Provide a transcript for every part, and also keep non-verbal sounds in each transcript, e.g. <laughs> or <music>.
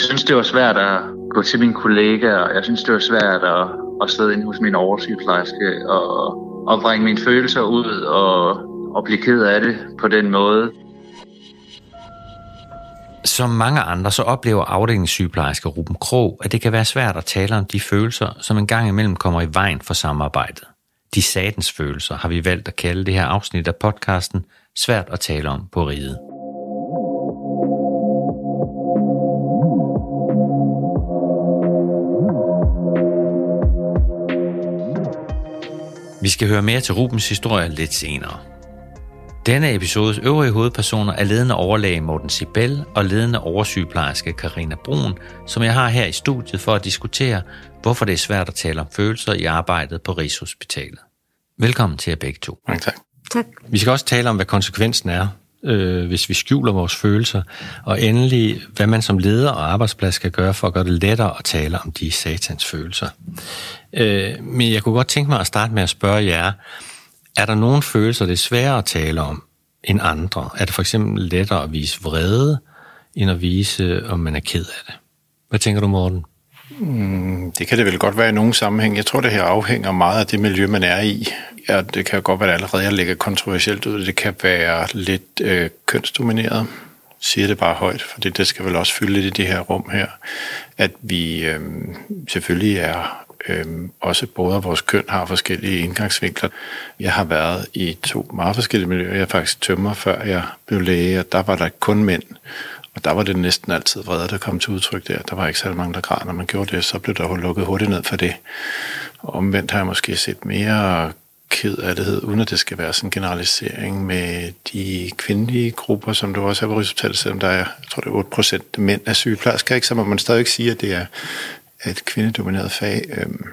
Jeg synes, det var svært at gå til mine kollegaer. Jeg synes, det var svært at, at sidde inde hos min oversygeplejerske og, og bringe mine følelser ud og, og blive ked af det på den måde. Som mange andre, så oplever afdelingssygeplejerske Ruben Krog, at det kan være svært at tale om de følelser, som en gang imellem kommer i vejen for samarbejdet. De satens følelser har vi valgt at kalde det her afsnit af podcasten Svært at tale om på riget. Vi skal høre mere til Rubens historie lidt senere. Denne episodes øvrige hovedpersoner er ledende overlæge Morten Sibel og ledende oversygeplejerske Karina Brun, som jeg har her i studiet for at diskutere, hvorfor det er svært at tale om følelser i arbejdet på Rigshospitalet. Velkommen til jer begge to. Mange tak. Tak. Vi skal også tale om, hvad konsekvensen er, øh, hvis vi skjuler vores følelser, og endelig, hvad man som leder og arbejdsplads skal gøre for at gøre det lettere at tale om de satans følelser. Øh, men jeg kunne godt tænke mig at starte med at spørge jer, er der nogle følelser, det er sværere at tale om end andre? Er det for eksempel lettere at vise vrede, end at vise, om man er ked af det? Hvad tænker du, Morten? Mm, det kan det vel godt være i nogle sammenhæng. Jeg tror, det her afhænger meget af det miljø, man er i. Ja, det kan godt være, at allerede ligger kontroversielt ud. Det kan være lidt øh, kønsdomineret. Siger det bare højt, for det, det skal vel også fylde lidt i det her rum her. At vi øh, selvfølgelig er øh, også både af vores køn har forskellige indgangsvinkler. Jeg har været i to meget forskellige miljøer. Jeg er faktisk tømmer, før jeg blev læge, og der var der kun mænd. Og der var det næsten altid vrede, der kom til udtryk der. Der var ikke så mange, der græd. Når man gjorde det, så blev der lukket hurtigt ned for det. Og omvendt har jeg måske set mere ked af det, uden at det skal være sådan en generalisering med de kvindelige grupper, som du også har på resultatet, selvom der er, jeg tror det er 8 procent mænd af sygeplejersker, ikke? så må man stadig sige, at det er et kvindedomineret fag. Øhm,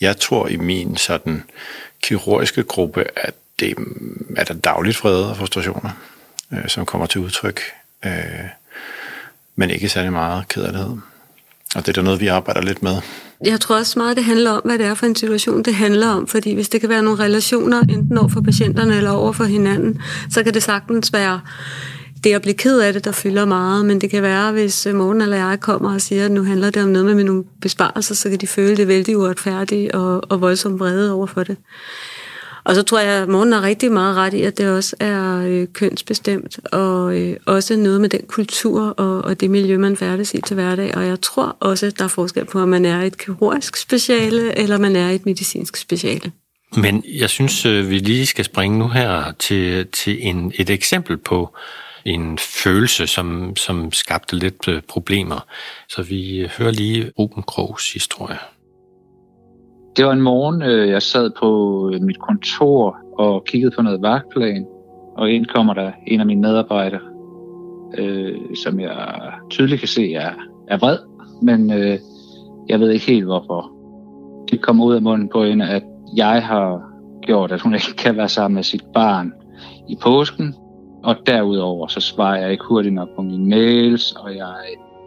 jeg tror i min sådan kirurgiske gruppe, at det er der dagligt fred og frustrationer, øh, som kommer til udtryk, øh, men ikke særlig meget kederlighed. Og det er da noget, vi arbejder lidt med. Jeg tror også meget, det handler om, hvad det er for en situation, det handler om. Fordi hvis det kan være nogle relationer, enten over for patienterne eller over for hinanden, så kan det sagtens være det at blive ked af det, der fylder meget, men det kan være, hvis øh, Morten eller jeg kommer og siger, at nu handler det om noget med nogle besparelser, så kan de føle det vældig uretfærdigt og, og voldsomt vrede over for det. Og så tror jeg, at Morten har rigtig meget ret i, at det også er øh, kønsbestemt, og øh, også noget med den kultur og, og det miljø, man færdes i til hverdag. Og jeg tror også, at der er forskel på, om man er et kirurgisk speciale, eller man er et medicinsk speciale. Men jeg synes, øh, vi lige skal springe nu her til, til en, et eksempel på en følelse, som, som skabte lidt øh, problemer. Så vi øh, hører lige Ruben Krogs historie. Det var en morgen, øh, jeg sad på øh, mit kontor og kiggede på noget vagtplan, og ind kommer der en af mine medarbejdere, øh, som jeg tydeligt kan se er, er vred, men øh, jeg ved ikke helt hvorfor. Det kommer ud af munden på hende, at jeg har gjort, at hun ikke kan være sammen med sit barn i påsken, og derudover så svarer jeg ikke hurtigt nok på mine mails, og jeg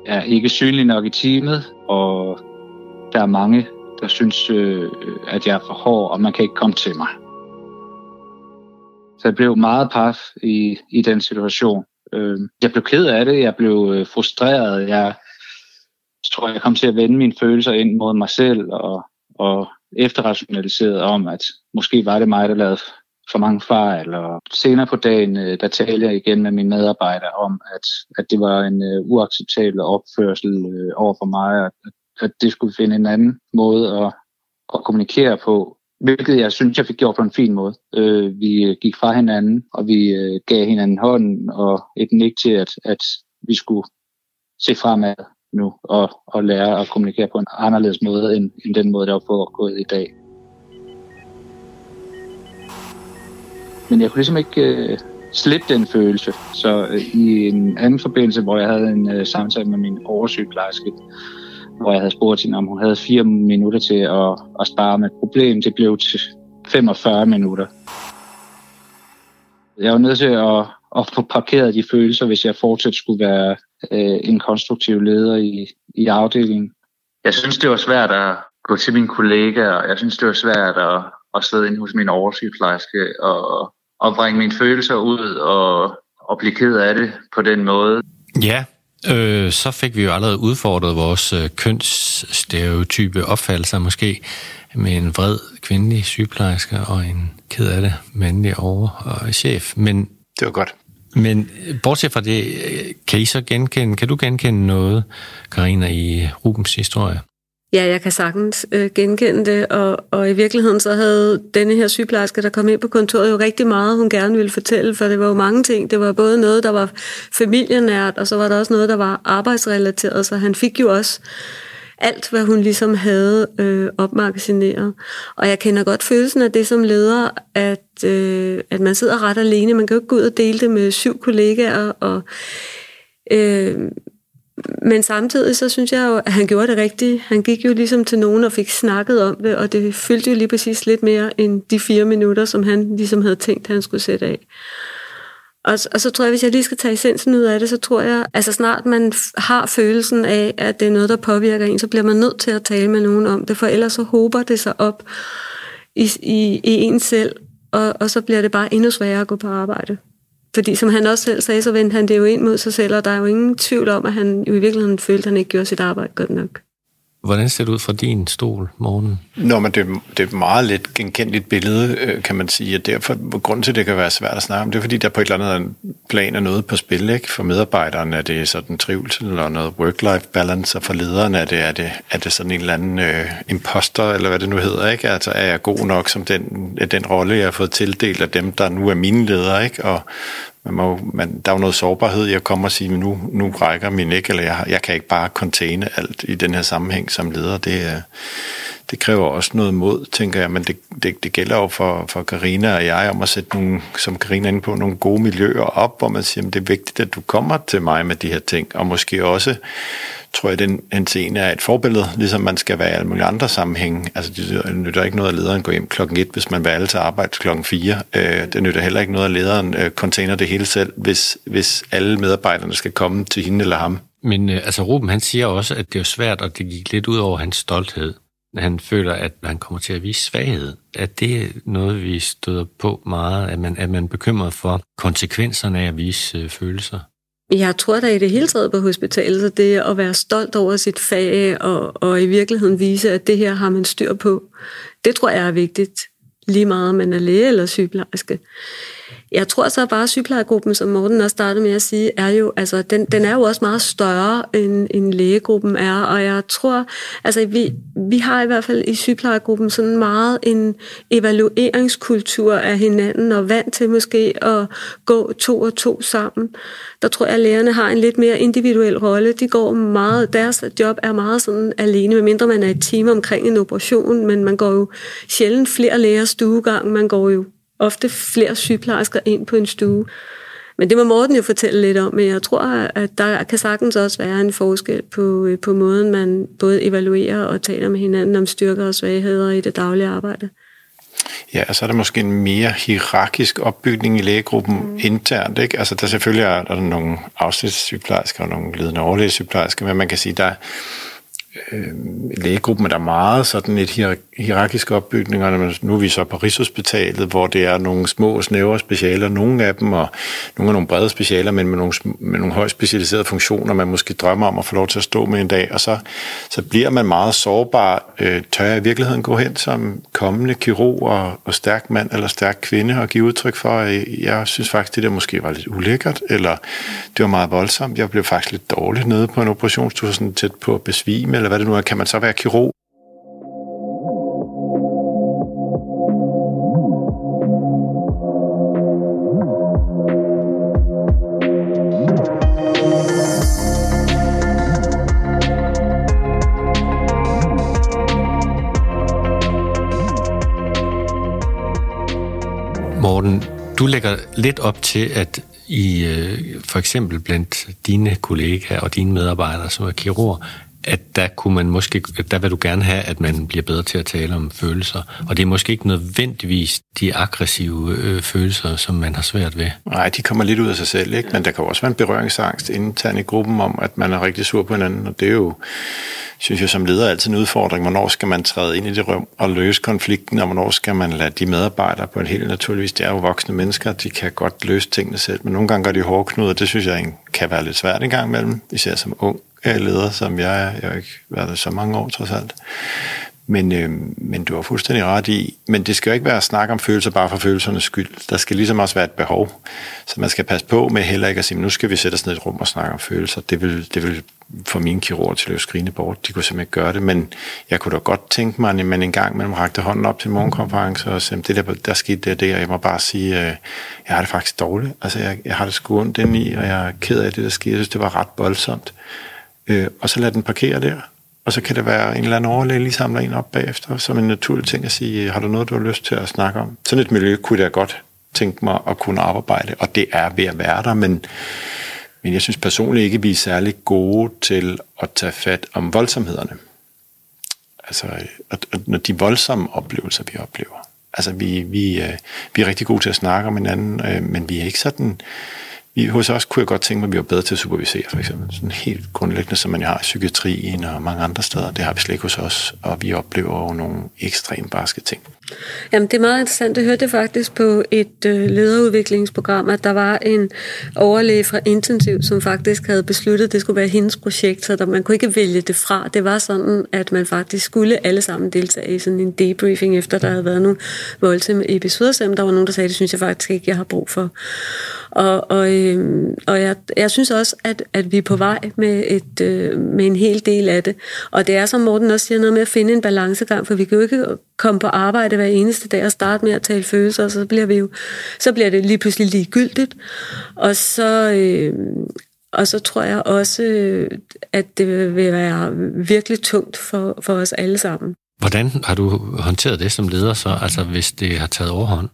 er ikke synlig nok i teamet, og der er mange, der synes, øh, at jeg er for hård, og man kan ikke komme til mig. Så jeg blev meget paf i, i den situation. Øh, jeg blev ked af det, jeg blev øh, frustreret, jeg tror, jeg kom til at vende mine følelser ind mod mig selv, og, og efterrationaliseret om, at måske var det mig, der lavede for mange fejl. Og senere på dagen, øh, der talte jeg igen med mine medarbejdere om, at, at det var en uh, uacceptabel opførsel øh, uh, over for mig, at, at det skulle finde en anden måde at, at kommunikere på, hvilket jeg synes, jeg fik gjort på en fin måde. Øh, vi øh, gik fra hinanden, og vi øh, gav hinanden hånden og et nik til, at, at vi skulle se fremad nu og, og lære at kommunikere på en anderledes måde, end, end den måde, der var foregået i dag. Men jeg kunne ligesom ikke øh, slippe den følelse. Så øh, i en anden forbindelse, hvor jeg havde en øh, samtale med min oversygeplejerske, hvor jeg havde spurgt hende, om hun havde fire minutter til at, at spare med et problem, det blev til 45 minutter. Jeg var nødt til at, at få parkeret de følelser, hvis jeg fortsat skulle være øh, en konstruktiv leder i, i afdelingen. Jeg synes, det var svært at gå til mine kollegaer. Jeg synes, det var svært at, at sidde inde hos min oversygeplejerske og, og bringe mine følelser ud og, og blive ked af det på den måde. Ja, Øh, så fik vi jo allerede udfordret vores øh, kønsstereotype opfattelser måske med en vred kvindelig sygeplejerske og en ked af det mandlig over og chef. Men det var godt. Men bortset fra det, kan I så genkende, kan du genkende noget, Karina i Rubens historie? Ja, jeg kan sagtens øh, genkende det, og, og i virkeligheden så havde denne her sygeplejerske, der kom ind på kontoret, jo rigtig meget, hun gerne ville fortælle, for det var jo mange ting. Det var både noget, der var familienært, og så var der også noget, der var arbejdsrelateret, så han fik jo også alt, hvad hun ligesom havde øh, opmagasineret. Og jeg kender godt følelsen af det som leder, at, øh, at man sidder ret alene. Man kan jo ikke gå ud og dele det med syv kollegaer, og øh, men samtidig så synes jeg jo, at han gjorde det rigtigt. Han gik jo ligesom til nogen og fik snakket om det, og det fyldte jo lige præcis lidt mere end de fire minutter, som han ligesom havde tænkt, at han skulle sætte af. Og, og så tror jeg, hvis jeg lige skal tage essensen ud af det, så tror jeg, altså snart man har følelsen af, at det er noget, der påvirker en, så bliver man nødt til at tale med nogen om det, for ellers så håber det sig op i, i, i en selv, og, og så bliver det bare endnu sværere at gå på arbejde. Fordi som han også selv sagde, så vendte han det jo ind mod sig selv, og der er jo ingen tvivl om, at han jo i virkeligheden følte, at han ikke gjorde sit arbejde godt nok. Hvordan ser det ud fra din stol, morgen? Nå, men det, det er et meget lidt genkendeligt billede, øh, kan man sige, og derfor, grund til, at det kan være svært at snakke om, det er, fordi der på et eller andet plan er noget på spil, ikke? For medarbejderen er det sådan trivsel eller noget work-life balance, og for lederen er det, er det, er det sådan en eller anden øh, imposter, eller hvad det nu hedder, ikke? Altså, er jeg god nok som den, den rolle, jeg har fået tildelt af dem, der nu er mine ledere, ikke? Og man må, man, der er jo noget sårbarhed i at komme og sige, nu, nu rækker min ikke, eller jeg, jeg kan ikke bare containe alt i den her sammenhæng som leder. Det, det kræver også noget mod, tænker jeg, men det, det, det gælder jo for, for Karina og jeg om at sætte nogle, som Karina inde på, nogle gode miljøer op, hvor man siger, at det er vigtigt, at du kommer til mig med de her ting, og måske også tror jeg, den henseende er et forbillede, ligesom man skal være i alle mulige andre sammenhænge. Altså, det nytter ikke noget, at lederen går hjem klokken 1, hvis man vil alle til arbejde klokken 4. Øh, det nytter heller ikke noget, at lederen øh, container det hele selv, hvis, hvis alle medarbejderne skal komme til hende eller ham. Men øh, altså, Ruben, han siger også, at det er svært, og det gik lidt ud over hans stolthed. Han føler, at han kommer til at vise svaghed. At det er noget, vi støder på meget, at man, at man er bekymret for konsekvenserne af at vise øh, følelser. Jeg tror da i det hele taget på hospitalet, at det at være stolt over sit fag og, og i virkeligheden vise, at det her har man styr på, det tror jeg er vigtigt, lige meget om man er læge eller sygeplejerske. Jeg tror så bare, at sygeplejegruppen, som Morten også startede med at sige, er jo, altså, den, den er jo også meget større, end, end lægegruppen er, og jeg tror, altså, vi, vi har i hvert fald i sygeplejegruppen sådan meget en evalueringskultur af hinanden, og vant til måske at gå to og to sammen. Der tror jeg, at lægerne har en lidt mere individuel rolle. De går meget, deres job er meget sådan alene, medmindre man er et team omkring en operation, men man går jo sjældent flere læger stuegang, man går jo ofte flere sygeplejersker ind på en stue. Men det må Morten jo fortælle lidt om, men jeg tror, at der kan sagtens også være en forskel på, på måden, man både evaluerer og taler med hinanden om styrker og svagheder i det daglige arbejde. Ja, og så er der måske en mere hierarkisk opbygning i lægegruppen mm. internt. Ikke? Altså, der selvfølgelig er der nogle afsnitssygeplejersker og nogle ledende overlægesygeplejersker, men man kan sige, der øh, lægegruppen er der meget sådan et hierarkisk opbygning, og nu er vi så på Rigshospitalet, hvor det er nogle små, snævre specialer, nogle af dem, og nogle af nogle brede specialer, men med nogle, med nogle højt specialiserede funktioner, man måske drømmer om at få lov til at stå med en dag, og så, så bliver man meget sårbar. Øh, tør jeg i virkeligheden gå hen som kommende kirurg og, og stærk mand eller stærk kvinde og give udtryk for, at jeg synes faktisk, det der måske var lidt ulækkert, eller det var meget voldsomt. Jeg blev faktisk lidt dårligt nede på en operationsstue, sådan tæt på at besvime, eller hvad det nu er. Kan man så være kirurg? Morten, du lægger lidt op til, at i øh, for eksempel blandt dine kollegaer og dine medarbejdere, som er kirurger, at der kunne man måske, der vil du gerne have, at man bliver bedre til at tale om følelser. Og det er måske ikke nødvendigvis de aggressive øh, følelser, som man har svært ved. Nej, de kommer lidt ud af sig selv, ikke? men der kan også være en berøringsangst internt i gruppen om, at man er rigtig sur på hinanden, og det er jo synes jeg som leder altid en udfordring. Hvornår skal man træde ind i det rum og løse konflikten, og hvornår skal man lade de medarbejdere på en helt naturligvis, det er jo voksne mennesker, de kan godt løse tingene selv, men nogle gange går de hårdknude, og det synes jeg kan være lidt svært en gang imellem, især som ung leder, som jeg er. Jeg har ikke været der så mange år trods alt. Men, øh, men du har fuldstændig ret i, men det skal jo ikke være at snakke om følelser bare for følelsernes skyld. Der skal ligesom også være et behov. Så man skal passe på med heller ikke at sige, nu skal vi sætte os ned i et rum og snakke om følelser. Det vil, det vil få mine kirurger til at skrine bort. De kunne simpelthen ikke gøre det, men jeg kunne da godt tænke mig, at man en gang mellem rakte hånden op til morgenkonference og sagde, det der, der skete det, det, og jeg må bare sige, øh, jeg har det faktisk dårligt. Altså, jeg, jeg har det sgu ondt i, og jeg er ked af det, der sker. Jeg synes, det var ret voldsomt. Øh, og så lad den parkere der og så kan det være en eller anden overlæge, lige samler en op bagefter, som en naturlig ting at sige, har du noget, du har lyst til at snakke om? Sådan et miljø kunne jeg godt tænke mig at kunne arbejde, og det er ved at være der, men, men jeg synes personligt ikke, at vi er særlig gode til at tage fat om voldsomhederne. Altså, når de voldsomme oplevelser, vi oplever. Altså, vi, vi, øh, vi er rigtig gode til at snakke om hinanden, øh, men vi er ikke sådan vi, hos os kunne jeg godt tænke mig, at vi var bedre til at supervisere, for eksempel. Sådan helt grundlæggende, som man har i psykiatrien og mange andre steder. Det har vi slet ikke hos os, og vi oplever jo nogle ekstremt barske ting. Jamen, det er meget interessant. Jeg hørte faktisk på et øh, lederudviklingsprogram, at der var en overlæge fra Intensiv, som faktisk havde besluttet, at det skulle være hendes projekt, så der, man kunne ikke vælge det fra. Det var sådan, at man faktisk skulle alle sammen deltage i sådan en debriefing, efter der havde været nogle voldsomme episoder, selvom der var nogen, der sagde, det synes jeg faktisk ikke, jeg har brug for. Og, og, øh, og jeg, jeg synes også, at, at vi er på vej med, et, øh, med en hel del af det. Og det er, som Morten også siger, noget med at finde en balancegang, for vi kan jo ikke komme på arbejde hver eneste dag og starte med at tale følelser, og så bliver, vi jo, så bliver det lige pludselig ligegyldigt. Og så, øh, og så tror jeg også, at det vil være virkelig tungt for, for os alle sammen. Hvordan har du håndteret det som leder så, altså hvis det har taget overhånd?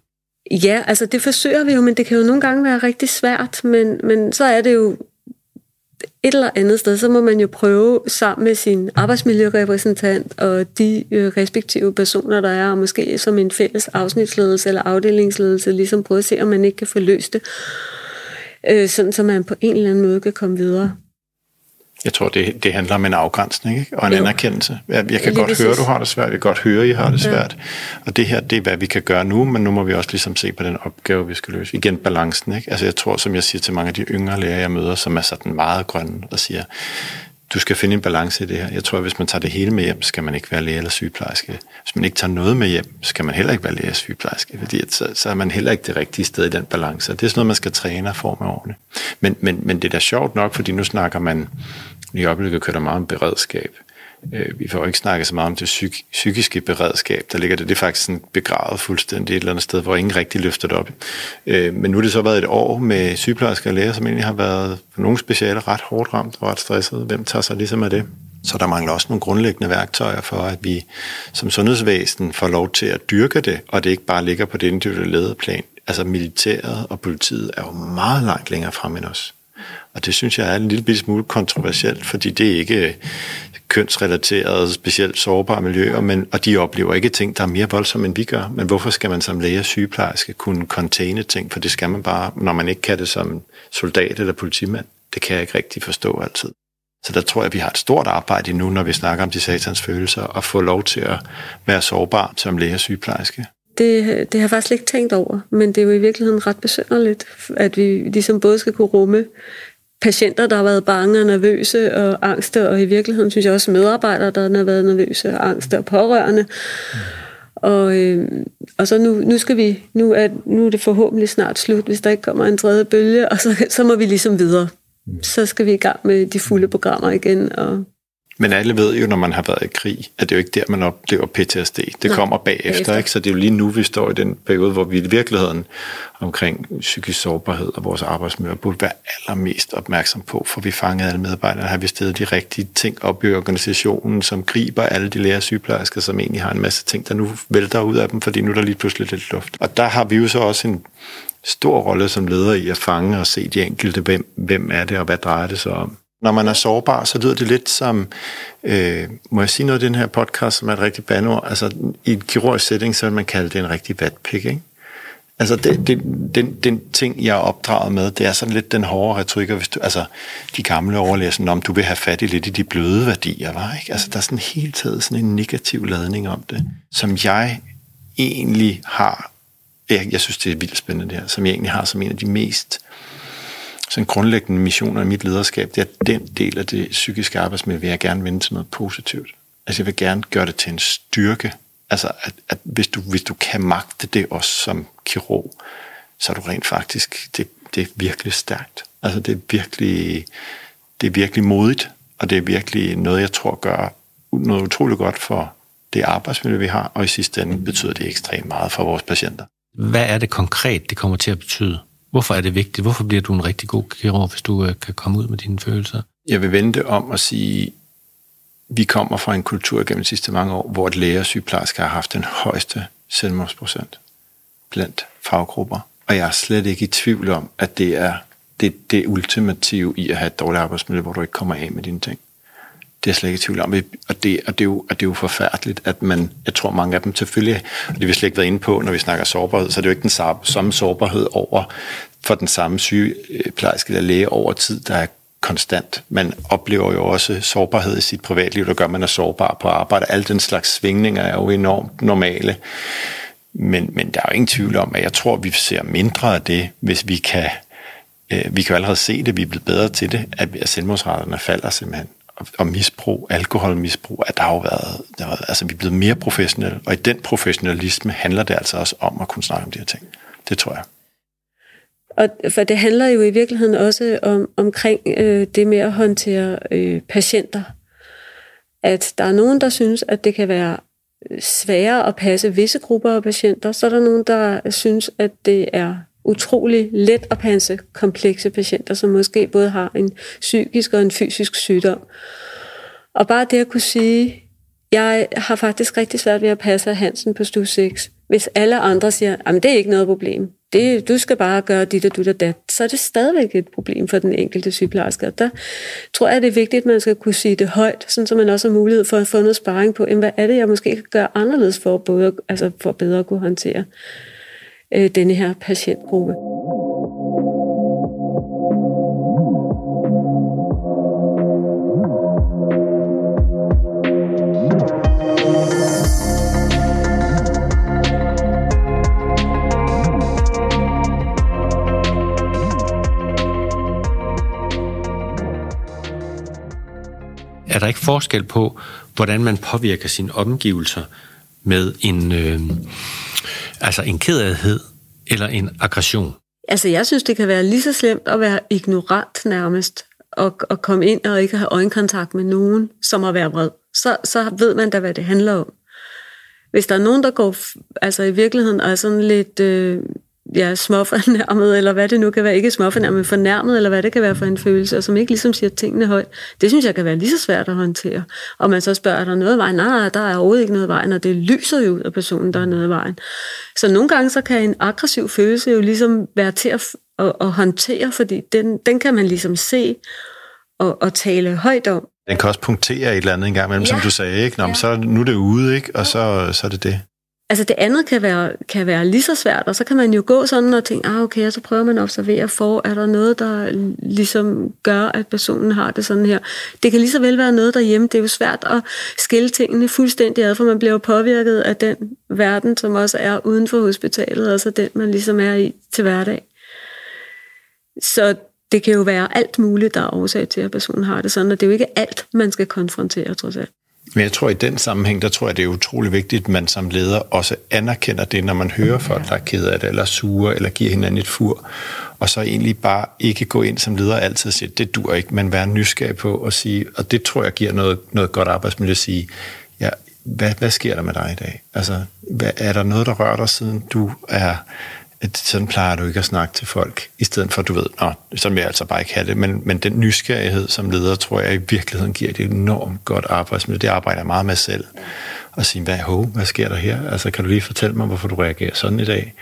Ja, altså det forsøger vi jo, men det kan jo nogle gange være rigtig svært, men, men så er det jo et eller andet sted, så må man jo prøve sammen med sin arbejdsmiljørepræsentant og de øh, respektive personer, der er, og måske som en fælles afsnitsledelse eller afdelingsledelse, ligesom prøve at se, om man ikke kan få løst det, øh, sådan så man på en eller anden måde kan komme videre. Jeg tror, det, det handler om en afgrænsning ikke? og en jo. anerkendelse. Jeg, jeg kan Lige godt høre, du har det svært. Jeg kan godt høre, I har det svært. Ja. Og det her, det er, hvad vi kan gøre nu, men nu må vi også ligesom se på den opgave, vi skal løse. Igen balancen. Ikke? Altså jeg tror, som jeg siger til mange af de yngre læger, jeg møder, som er sådan meget grønne, og siger, du skal finde en balance i det her. Jeg tror, at hvis man tager det hele med hjem, skal man ikke være læge eller sygeplejerske. Hvis man ikke tager noget med hjem, skal man heller ikke være læge eller sygeplejerske, fordi så, så er man heller ikke det rigtige sted i den balance. Det er sådan noget, man skal træne og forme ordentligt. Men, men, men det er da sjovt nok, fordi nu snakker man i øjeblikket kører der meget om beredskab. Øh, vi får ikke snakket så meget om det psyk- psykiske beredskab. Der ligger det, det er faktisk sådan begravet fuldstændig et eller andet sted, hvor ingen rigtig løfter det op. Øh, men nu har det så været et år med sygeplejersker og læger, som egentlig har været på nogle specialer ret hårdt ramt og ret stresset. Hvem tager sig ligesom af det? Så der mangler også nogle grundlæggende værktøjer for, at vi som sundhedsvæsen får lov til at dyrke det, og det ikke bare ligger på det individuelle lederplan. Altså militæret og politiet er jo meget langt længere frem end os. Og det synes jeg er en lille smule kontroversielt, fordi det er ikke øh, kønsrelaterede, specielt sårbare miljøer, men, og de oplever ikke ting, der er mere voldsomme, end vi gør. Men hvorfor skal man som læge og sygeplejerske kunne containe ting? For det skal man bare, når man ikke kan det som soldat eller politimand. Det kan jeg ikke rigtig forstå altid. Så der tror jeg, at vi har et stort arbejde nu, når vi snakker om de satans følelser, og få lov til at være sårbar som læge og sygeplejerske. Det, det har jeg faktisk ikke tænkt over, men det er jo i virkeligheden ret besynderligt, at vi ligesom både skal kunne rumme patienter, der har været bange og nervøse og angste, og i virkeligheden synes jeg også medarbejdere, der har været nervøse og angste og pårørende. Mm. Og, øh, og så nu, nu skal vi, nu er, nu er det forhåbentlig snart slut, hvis der ikke kommer en tredje bølge, og så, så må vi ligesom videre. Mm. Så skal vi i gang med de fulde programmer igen, og men alle ved jo, når man har været i krig, at det er jo ikke der, man oplever PTSD. Det Nej, kommer bagefter, bagefter, ikke? Så det er jo lige nu, vi står i den periode, hvor vi i virkeligheden omkring psykisk sårbarhed og vores arbejdsmiljø burde være allermest opmærksom på, for vi fanger alle medarbejdere, har vi stedet de rigtige ting op i organisationen, som griber alle de lærer sygeplejersker, som egentlig har en masse ting, der nu vælter ud af dem, fordi nu er der lige pludselig lidt luft. Og der har vi jo så også en stor rolle som leder i at fange og se de enkelte, hvem, hvem er det og hvad drejer det sig om. Når man er sårbar, så lyder det lidt som, øh, må jeg sige noget i den her podcast, som er et rigtigt banord? altså i en kirurgisk setting, så vil man kalde det en rigtig vatpik, ikke? Altså, det, det, den, den ting, jeg er opdraget med, det er sådan lidt den hårde retorik, hvis du, altså, de gamle overlæser, om du vil have fat i lidt i de bløde værdier, var, ikke? Altså, der er sådan hele tiden sådan en negativ ladning om det, som jeg egentlig har, jeg, jeg synes, det er vildt spændende det her, som jeg egentlig har som en af de mest sådan grundlæggende missioner i mit lederskab, det er den del af det psykiske arbejdsmiljø, vil jeg gerne vende til noget positivt. Altså jeg vil gerne gøre det til en styrke. Altså at, at hvis, du, hvis du kan magte det også som kirurg, så er du rent faktisk, det, det er virkelig stærkt. Altså det er virkelig, det er virkelig modigt, og det er virkelig noget, jeg tror gør noget utroligt godt for det arbejdsmiljø, vi har, og i sidste ende betyder det ekstremt meget for vores patienter. Hvad er det konkret, det kommer til at betyde? Hvorfor er det vigtigt? Hvorfor bliver du en rigtig god kirurg, hvis du øh, kan komme ud med dine følelser? Jeg vil vente om at sige, vi kommer fra en kultur gennem de sidste mange år, hvor et læger og sygeplejersker har haft den højeste selvmordsprocent blandt faggrupper. Og jeg er slet ikke i tvivl om, at det er det, det ultimative i at have et dårligt arbejdsmiljø, hvor du ikke kommer af med dine ting. Det er jeg slet ikke i tvivl om. Og det, og det, er, jo, og det er jo forfærdeligt, at man, jeg tror mange af dem selvfølgelig, og det vi slet ikke været inde på, når vi snakker sårbarhed, så er det jo ikke den samme, sårbarhed over for den samme sygeplejerske eller læge over tid, der er konstant. Man oplever jo også sårbarhed i sit privatliv, der gør, at man er sårbar på arbejde. Alle den slags svingninger er jo enormt normale. Men, men der er jo ingen tvivl om, at jeg tror, at vi ser mindre af det, hvis vi kan... Øh, vi kan jo allerede se det, vi er blevet bedre til det, at selvmordsraterne falder simpelthen og misbrug, alkoholmisbrug, at der har jo været, der har, altså vi er blevet mere professionelle, og i den professionalisme handler det altså også om at kunne snakke om de her ting. Det tror jeg. Og for det handler jo i virkeligheden også om, omkring øh, det med at håndtere øh, patienter. At der er nogen, der synes, at det kan være sværere at passe visse grupper af patienter, så er der nogen, der synes, at det er utrolig let at passe komplekse patienter, som måske både har en psykisk og en fysisk sygdom. Og bare det at kunne sige, jeg har faktisk rigtig svært ved at passe Hansen på stue 6. Hvis alle andre siger, at det er ikke noget problem, det, du skal bare gøre dit og dit og dat, så er det stadigvæk et problem for den enkelte sygeplejerske. Og der tror jeg, det er vigtigt, at man skal kunne sige det højt, sådan så man også har mulighed for at få noget sparring på, hvad er det, jeg måske kan gøre anderledes for, både, altså for bedre at kunne håndtere øh, denne her patientgruppe. Er der ikke forskel på, hvordan man påvirker sine omgivelser med en, øh, altså en kederhed eller en aggression? Altså, jeg synes, det kan være lige så slemt at være ignorant nærmest, og, og komme ind og ikke have øjenkontakt med nogen, som at være vred. Så, så ved man da, hvad det handler om. Hvis der er nogen, der går altså i virkeligheden er sådan lidt øh, ja, småfornærmet, <laughs> eller hvad det nu kan være, ikke småfornærmet, men fornærmet, eller hvad det kan være for en følelse, og som ikke ligesom siger tingene højt, det synes jeg kan være lige så svært at håndtere. Og man så spørger, er der noget vej? Nej, nej, der er overhovedet ikke noget vej, og det lyser jo ud af personen, der er noget vejen. Så nogle gange så kan en aggressiv følelse jo ligesom være til at, at, at håndtere, fordi den, den kan man ligesom se og, og tale højt om. Den kan også punktere et eller andet en gang imellem, ja. som du sagde, ikke? Nå, ja. så nu er det ude, ikke? Og så, så er det det. Altså det andet kan være, kan være lige så svært, og så kan man jo gå sådan og tænke, ah okay, og så prøver man at observere for, er der noget, der ligesom gør, at personen har det sådan her. Det kan lige så vel være noget derhjemme. Det er jo svært at skille tingene fuldstændig ad, for man bliver jo påvirket af den verden, som også er uden for hospitalet, altså den, man ligesom er i til hverdag. Så det kan jo være alt muligt, der er årsag til, at personen har det sådan, og det er jo ikke alt, man skal konfrontere, trods alt. Men jeg tror, i den sammenhæng, der tror jeg, det er utrolig vigtigt, at man som leder også anerkender det, når man hører folk, der er ked af det, eller sure, eller giver hinanden et fur, og så egentlig bare ikke gå ind som leder altid og sige, det dur ikke, men være nysgerrig på at sige, og det tror jeg giver noget, noget godt arbejdsmiljø at sige, ja, hvad, hvad sker der med dig i dag? Altså, hvad, er der noget, der rører dig, siden du er at sådan plejer du ikke at snakke til folk, i stedet for, du ved, nå, sådan vil jeg altså bare ikke have det, men, men den nysgerrighed som leder, tror jeg i virkeligheden giver et enormt godt arbejdsmiljø. Det arbejder jeg meget med selv. Og sige, hvad, ho, hvad sker der her? Altså, kan du lige fortælle mig, hvorfor du reagerer sådan i dag?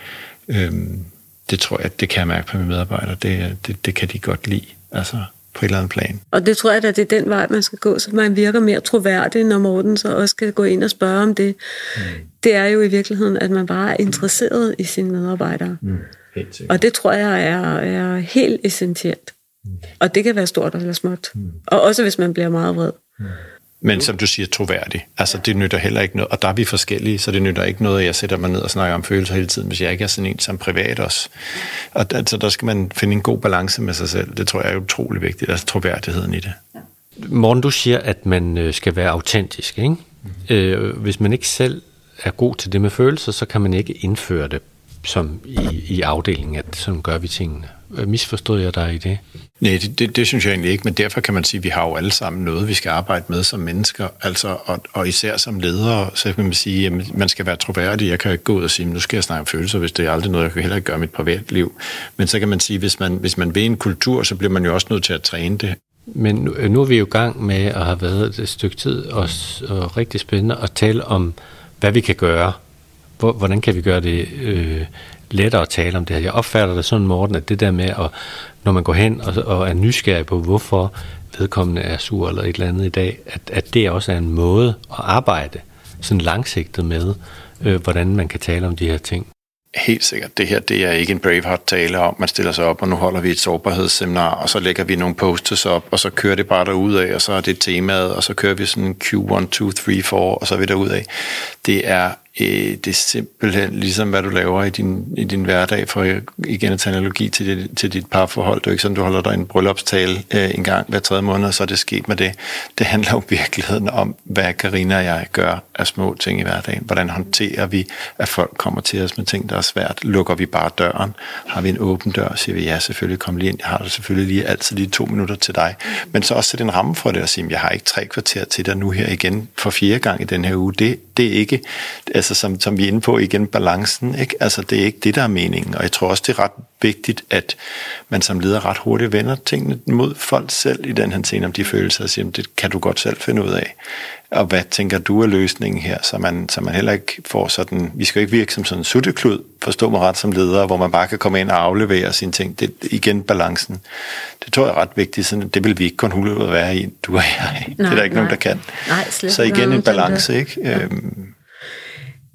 Øhm, det tror jeg, det kan jeg mærke på mine medarbejdere. Det, det, det kan de godt lide. Altså, på et eller andet plan. Og det tror jeg at det er den vej, man skal gå, så man virker mere troværdig, når Morten så også skal gå ind og spørge om det. Mm. Det er jo i virkeligheden, at man bare er interesseret i sine medarbejdere. Mm. Og det tror jeg er, er helt essentielt. Mm. Og det kan være stort eller småt. Mm. Og også hvis man bliver meget vred. Mm. Men som du siger, troværdig. Altså, det nytter heller ikke noget, og der er vi forskellige, så det nytter ikke noget, at jeg sætter mig ned og snakker om følelser hele tiden, hvis jeg ikke er sådan en som privat også. Og altså, der skal man finde en god balance med sig selv. Det tror jeg er utrolig vigtigt, altså troværdigheden i det. Morten, du siger, at man øh, skal være autentisk, ikke? Mm. Øh, hvis man ikke selv er god til det med følelser, så kan man ikke indføre det som i, i afdelingen, at sådan gør vi tingene. Misforstod jeg dig i det? Nej, det, det, det synes jeg egentlig ikke, men derfor kan man sige, at vi har jo alle sammen noget, vi skal arbejde med som mennesker, altså, og, og især som ledere, så kan man sige, at man skal være troværdig. Jeg kan ikke gå ud og sige, nu skal jeg snakke om følelser, hvis det er aldrig noget, jeg kan heller ikke gøre i mit privatliv. Men så kan man sige, hvis man, hvis man vil en kultur, så bliver man jo også nødt til at træne det. Men nu, nu er vi jo i gang med at have været et stykke tid, og, og rigtig spændende at tale om, hvad vi kan gøre. Hvordan kan vi gøre det øh, lettere at tale om det her. Jeg opfatter det sådan, Morten, at det der med, at når man går hen og, og er nysgerrig på, hvorfor vedkommende er sur eller et eller andet i dag, at, at det også er en måde at arbejde sådan langsigtet med, øh, hvordan man kan tale om de her ting. Helt sikkert. Det her det er ikke en Braveheart-tale om, man stiller sig op, og nu holder vi et sårbarhedsseminar, og så lægger vi nogle posters op, og så kører det bare derud af, og så er det temaet, og så kører vi sådan Q1, 2, 3, 4, og så er vi derud af. Det er øh, det er simpelthen ligesom, hvad du laver i din, i din hverdag, for igen at tage analogi til, dit, til dit parforhold. Det er ikke sådan, du holder dig en bryllupstale øh, en gang hver tredje måned, og så er det sket med det. Det handler jo virkeligheden om, hvad Karina og jeg gør af små ting i hverdagen. Hvordan håndterer vi, at folk kommer til os med ting, der er svært? Lukker vi bare døren? Har vi en åben dør? Siger vi, ja, selvfølgelig, kom lige ind. Jeg har det selvfølgelig lige altid lige to minutter til dig. Men så også sætte en ramme for det og sige, jeg har ikke tre kvarter til dig nu her igen for fjerde gang i den her uge. Det, det er ikke, altså som, som vi er inde på igen, balancen. Ikke? Altså, det er ikke det, der er meningen. Og jeg tror også, det er ret vigtigt, at man som leder ret hurtigt vender tingene mod folk selv i den her scene, om de følelser og siger, det kan du godt selv finde ud af. Og hvad tænker du er løsningen her, så man, så man heller ikke får sådan, vi skal ikke virke som sådan en sutteklud, forstå mig ret som leder, hvor man bare kan komme ind og aflevere sine ting. Det igen balancen. Det tror jeg er ret vigtigt, sådan, det vil vi ikke kun hulde at være i, du og jeg. Nej, det er der ikke nej. nogen, der kan. Nej, slet så igen en balance, ikke? Ja. Øhm,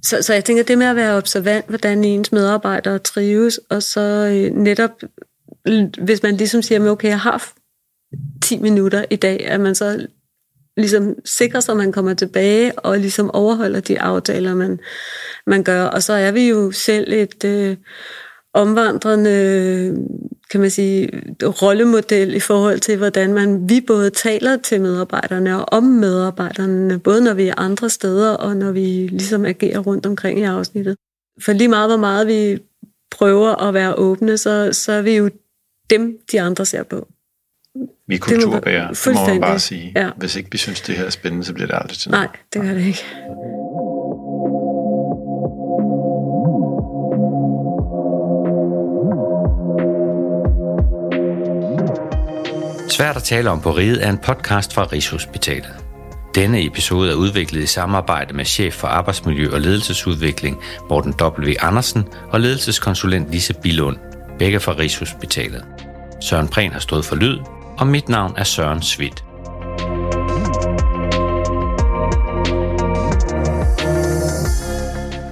så, så jeg tænker, det med at være observant, hvordan ens medarbejdere trives, og så øh, netop, hvis man ligesom siger, okay, jeg har 10 minutter i dag, at man så ligesom sikrer sig, at man kommer tilbage og ligesom overholder de aftaler, man, man gør. Og så er vi jo selv et øh, omvandrende kan man sige, rollemodel i forhold til, hvordan man, vi både taler til medarbejderne og om medarbejderne, både når vi er andre steder og når vi ligesom agerer rundt omkring i afsnittet. For lige meget, hvor meget vi prøver at være åbne, så, så er vi jo dem, de andre ser på. Vi er kulturbærer, det, det må man bare sige. Ja. Hvis ikke vi synes, det her er spændende, så bliver det aldrig til noget. Nej, det gør det ikke. Svært at tale om på riget er en podcast fra Rigshospitalet. Denne episode er udviklet i samarbejde med chef for arbejdsmiljø og ledelsesudvikling Morten W. Andersen og ledelseskonsulent Lise Bilund, begge fra Rigshospitalet. Søren Prehn har stået for lyd, og mit navn er Søren Svidt.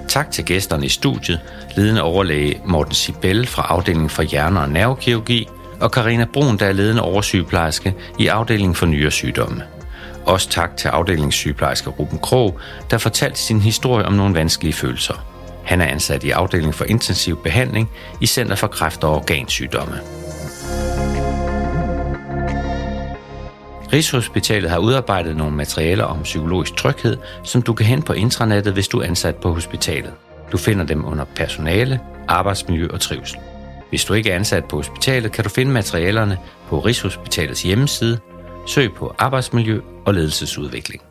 Tak til gæsterne i studiet, ledende overlæge Morten Sibel fra afdelingen for hjerne- og nervekirurgi – og Karina Brun, der er ledende oversygeplejerske i afdelingen for nyere sygdomme. Også tak til afdelingssygeplejerske Ruben Krog, der fortalte sin historie om nogle vanskelige følelser. Han er ansat i afdelingen for intensiv behandling i Center for Kræft og Organsygdomme. Rigshospitalet har udarbejdet nogle materialer om psykologisk tryghed, som du kan hente på intranettet, hvis du er ansat på hospitalet. Du finder dem under personale, arbejdsmiljø og trivsel. Hvis du ikke er ansat på hospitalet, kan du finde materialerne på Rigshospitalets hjemmeside. Søg på arbejdsmiljø og ledelsesudvikling.